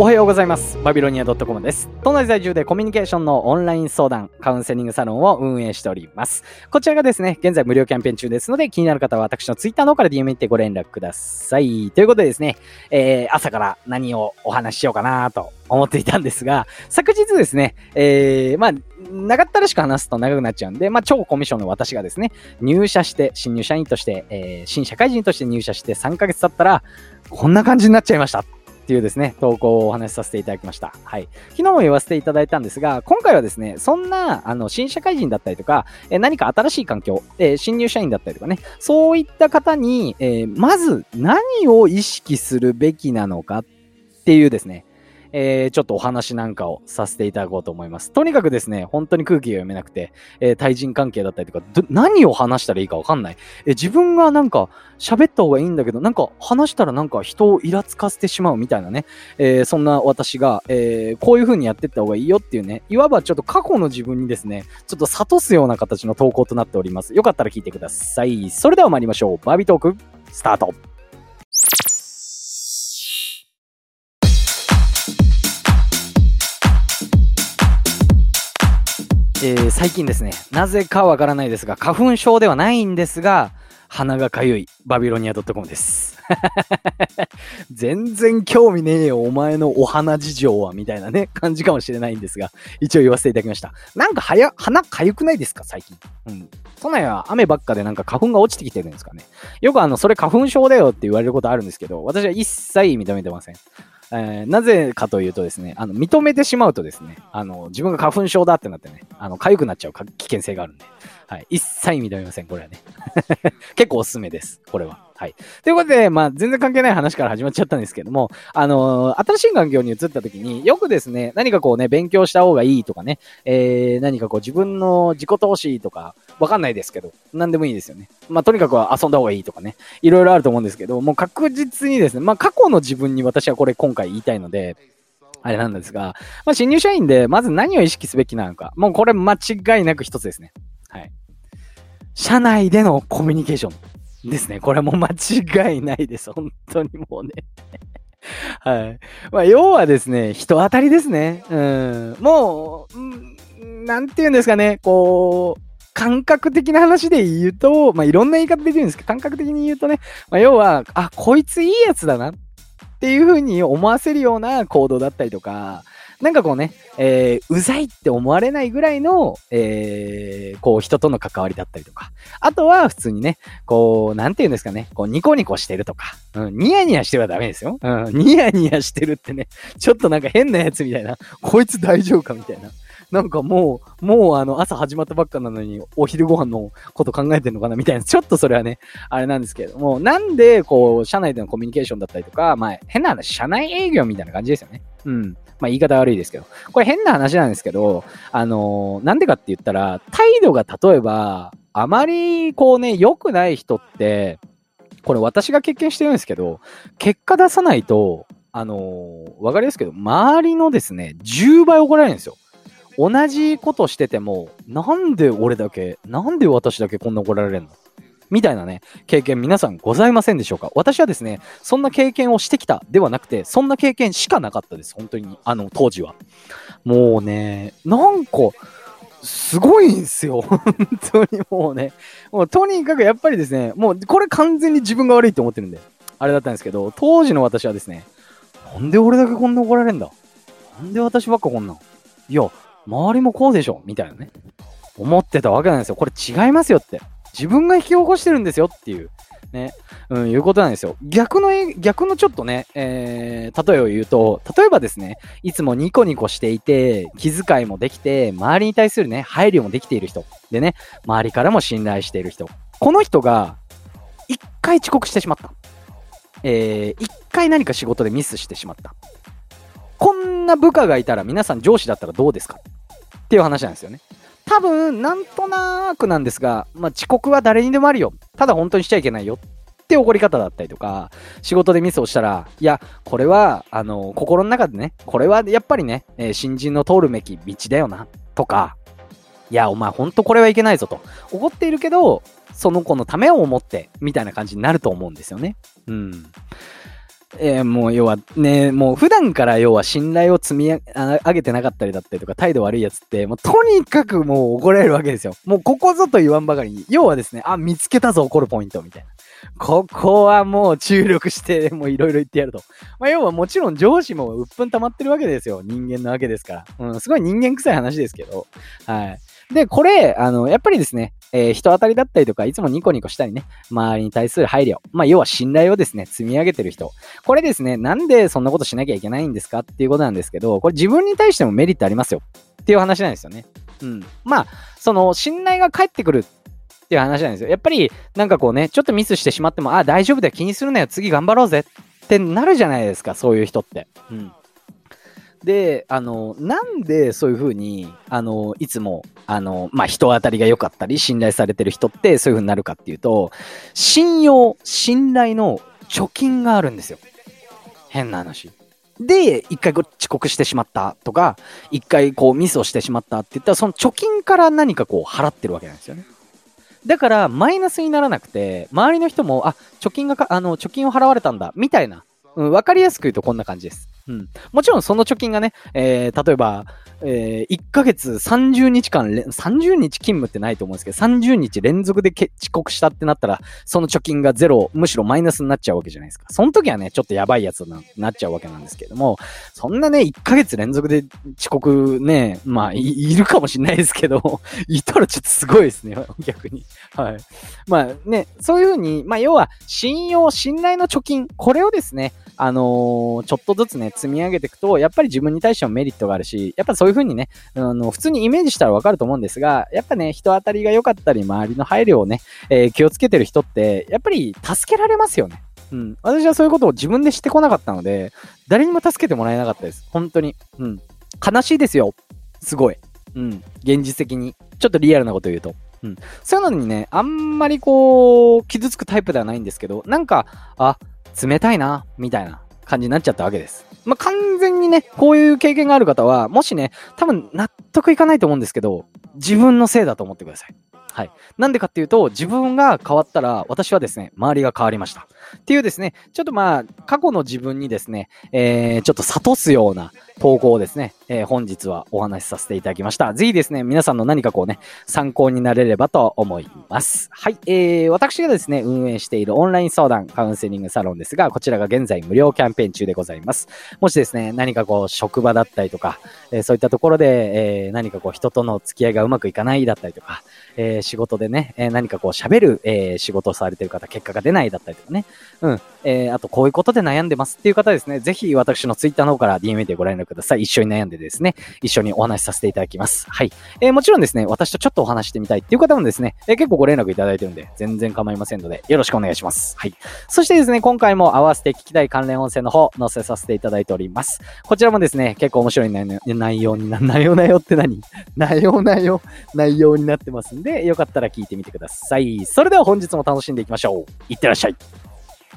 おはようございます。バビロニア .com です。都内在住でコミュニケーションのオンライン相談、カウンセリングサロンを運営しております。こちらがですね、現在無料キャンペーン中ですので、気になる方は私のツイッターの方から DM にてご連絡ください。ということでですね、えー、朝から何をお話ししようかなと思っていたんですが、昨日ですね、えー、まあ、長ったらしく話すと長くなっちゃうんで、まあ、超コミッションの私がですね、入社して、新入社員として、えー、新社会人として入社して3ヶ月経ったら、こんな感じになっちゃいました。っていうですね、投稿をお話しさせていただきました。はい。昨日も言わせていただいたんですが、今回はですね、そんな、あの、新社会人だったりとか、え何か新しい環境、え新入社員だったりとかね、そういった方に、えまず何を意識するべきなのかっていうですね、えーちょっとお話なんかをさせていただこうと思います。とにかくですね、本当に空気が読めなくて、えー対人関係だったりとか、何を話したらいいかわかんない。えー自分がなんか喋った方がいいんだけど、なんか話したらなんか人をイラつかせてしまうみたいなね、えそんな私が、えこういう風にやってった方がいいよっていうね、いわばちょっと過去の自分にですね、ちょっと諭すような形の投稿となっております。よかったら聞いてください。それでは参りましょう。バービートーク、スタート。えー最近ですね、なぜかわからないですが、花粉症ではないんですが、鼻がかゆい、バビロニア .com です。全然興味ねえよ、お前のお花事情は、みたいなね、感じかもしれないんですが、一応言わせていただきました。なんかはや、鼻かゆくないですか、最近？うん。都内は雨ばっかでなんか花粉が落ちてきてるんですかね。よくあの、それ花粉症だよって言われることあるんですけど、私は一切認めてません。えーなぜかというとですね、あの、認めてしまうとですね、あの、自分が花粉症だってなってね、あの、痒くなっちゃう危険性があるんで、はい。一切認めません、これはね。結構おすすめです、これは。はい。ということで、まあ、全然関係ない話から始まっちゃったんですけども、あのー新しい環境に移った時に、よくですね、何かこうね、勉強した方がいいとかね、えー、何かこう自分の自己投資とか、わかんないですけど、何でもいいですよね。まあ、とにかくは遊んだ方がいいとかね、いろいろあると思うんですけど、もう確実にですね、まあ、過去の自分に私はこれ今回言いたいので、あれなんですが、まあ、新入社員で、まず何を意識すべきなのか。もうこれ間違いなく一つですね。はい。社内でのコミュニケーションですね。これも間違いないです。本当にもうね。はい。まあ、要はですね、人当たりですね。うん。もう、なんて言うんですかね、こう、感覚的な話で言うと、まあ、いろんな言い方できるんですけど、感覚的に言うとね、まあ、要は、あ、こいついいやつだなっていう風に思わせるような行動だったりとか、なんかこうね、えーうざいって思われないぐらいの、えーこう人との関わりだったりとか、あとは普通にね、こう、なんて言うんですかね、こうニコニコしてるとか、うん、ニヤニヤしてはダメですよ。うん、ニヤニヤしてるってね、ちょっとなんか変なやつみたいな、こいつ大丈夫かみたいな。なんかもう、もうあの朝始まったばっかなのに、お昼ご飯のこと考えてんのかなみたいな、ちょっとそれはね、あれなんですけれども、なんで、こう、社内でのコミュニケーションだったりとか、まあ、変な話、社内営業みたいな感じですよね。うん。まあ、言い方悪いですけど。これ変な話なんですけど、あのーなんでかって言ったら、態度が例えば、あまり、こうね、良くない人って、これ私が経験してるんですけど、結果出さないと、あのーわかりやすいけど、周りのですね、10倍怒られるんですよ。同じことしてても、なんで俺だけ、なんで私だけこんな怒られるの？みたいなね、経験皆さんございませんでしょうか？私はですね、そんな経験をしてきたではなくて、そんな経験しかなかったです。本当に、あの、当時は。もうね、なんか、すごいんすよ。本当にもうね。もうとにかくやっぱりですね、もうこれ完全に自分が悪いって思ってるんで、あれだったんですけど、当時の私はですね、なんで俺だけこんな怒られんだ？なんで私ばっかこんなん？いや、周りもこうでしょ？みたいなね。思ってたわけなんですよ。これ違いますよって。自分が引き起こしてるんですよっていう。ね。うん、いうことなんですよ。逆の、逆のちょっとね、えー、例えを言うと、例えばですね、いつもニコニコしていて、気遣いもできて、周りに対するね、配慮もできている人。でね、周りからも信頼している人。この人が、一回遅刻してしまった。えー、一回何か仕事でミスしてしまった。こんな部下がいたら皆さん上司だったらどうですかっていう話なんですよね。多分、なんとなくなんですが、まあ、遅刻は誰にでもあるよ。ただ本当にしちゃいけないよって怒り方だったりとか、仕事でミスをしたら、いや、これは、あの、心の中でね、これはやっぱりね、えー新人の通るべき道だよな、とか、いや、お前ほんとこれはいけないぞと。怒っているけど、その子のためを思って、みたいな感じになると思うんですよね。うん。えー、もう要はね、もう普段から要は信頼を積み上げてなかったりだったりとか態度悪いやつって、もうとにかくもう怒られるわけですよ。もうここぞと言わんばかりに、要はですね、あ、見つけたぞ怒るポイントみたいな。ここはもう注力して、もういろいろ言ってやると。まあ、要はもちろん上司も鬱憤溜まってるわけですよ。人間なわけですから。うん、すごい人間臭い話ですけど。はい。で、これ、あの、やっぱりですね、えー、人当たりだったりとか、いつもニコニコしたりね、周りに対する配慮。まあ、要は信頼をですね、積み上げてる人。これですね、なんでそんなことしなきゃいけないんですか？っていうことなんですけど、これ自分に対してもメリットありますよ。っていう話なんですよね。うん。まあ、その、信頼が返ってくるっていう話なんですよ。やっぱり、なんかこうね、ちょっとミスしてしまっても、あ、大丈夫だよ、気にするなよ、次頑張ろうぜってなるじゃないですか、そういう人って。うん。で、あの、なんでそういうふうに、あの、いつも、あの、まあ、人当たりが良かったり、信頼されてる人ってそういうふうになるかっていうと、信用、信頼の貯金があるんですよ。変な話。で、一回遅刻してしまったとか、一回こうミスをしてしまったって言ったら、その貯金から何かこう払ってるわけなんですよね。だから、マイナスにならなくて、周りの人も、あ、貯金が、あの、貯金を払われたんだ、みたいな。うん、わかりやすく言うとこんな感じです。うん。もちろんその貯金がね、えー、例えば、えー、1ヶ月30日間、30日勤務ってないと思うんですけど、30日連続で遅刻したってなったら、その貯金がゼロ、むしろマイナスになっちゃうわけじゃないですか。その時はね、ちょっとやばいやつになっちゃうわけなんですけども、そんなね、1ヶ月連続で遅刻ね、まあい、いるかもしれないですけど、いたらちょっとすごいですね、逆に。はい。まあね、そういうふうに、まあ要は、信用、信頼の貯金、これをですね、あの、ちょっとずつね、積み上げていくと、やっぱり自分に対してもメリットがあるし、やっぱそういう風にね、あの、普通にイメージしたらわかると思うんですが、やっぱね、人当たりが良かったり、周りの配慮をね、えー、気をつけてる人って、やっぱり助けられますよね。うん。私はそういうことを自分でしてこなかったので、誰にも助けてもらえなかったです。本当に。うん。悲しいですよ。すごい。うん。現実的に。ちょっとリアルなこと言うと。うん。そういうのにね、あんまりこう、傷つくタイプではないんですけど、なんか、あ、冷たいな、みたいな感じになっちゃったわけです。まあ、完全にね、こういう経験がある方は、もしね、多分納得いかないと思うんですけど、自分のせいだと思ってください。はい。なんでかっていうと、自分が変わったら、私はですね、周りが変わりました。っていうですね、ちょっとまあ、過去の自分にですね、えー、ちょっと諭すような投稿をですね、えー、本日はお話しさせていただきました。ぜひですね、皆さんの何かこうね、参考になれればと思います。はい。えー、私がですね、運営しているオンライン相談カウンセリングサロンですが、こちらが現在無料キャンペーン中でございます。もしですね、何かこう、職場だったりとか、えー、そういったところで、えー、何かこう、人との付き合いがうまくいかないだったりとか、えー、仕事でね、えー、何かこう、喋る、えー、仕事をされてる方、結果が出ないだったりとかね、うん、えー、あとこういうことで悩んでますっていう方ですね、ぜひ私のツイッターの方から DM でご連絡ください。一緒に悩んでですね、一緒にお話しさせていただきます。はい。えー、もちろんですね、私とちょっとお話してみたいっていう方もですね、えー、結構ご連絡いただいてるんで、全然構いませんので、よろしくお願いします。はい。そしてですね、今回も合わせて聞きたい関連音声の方、載せさせていただいております。こちらもですね、結構面白い内容にな、内容内容って何？内容内容内容になってますんで、よかったら聞いてみてください。それでは本日も楽しんでいきましょう。いってらっしゃい。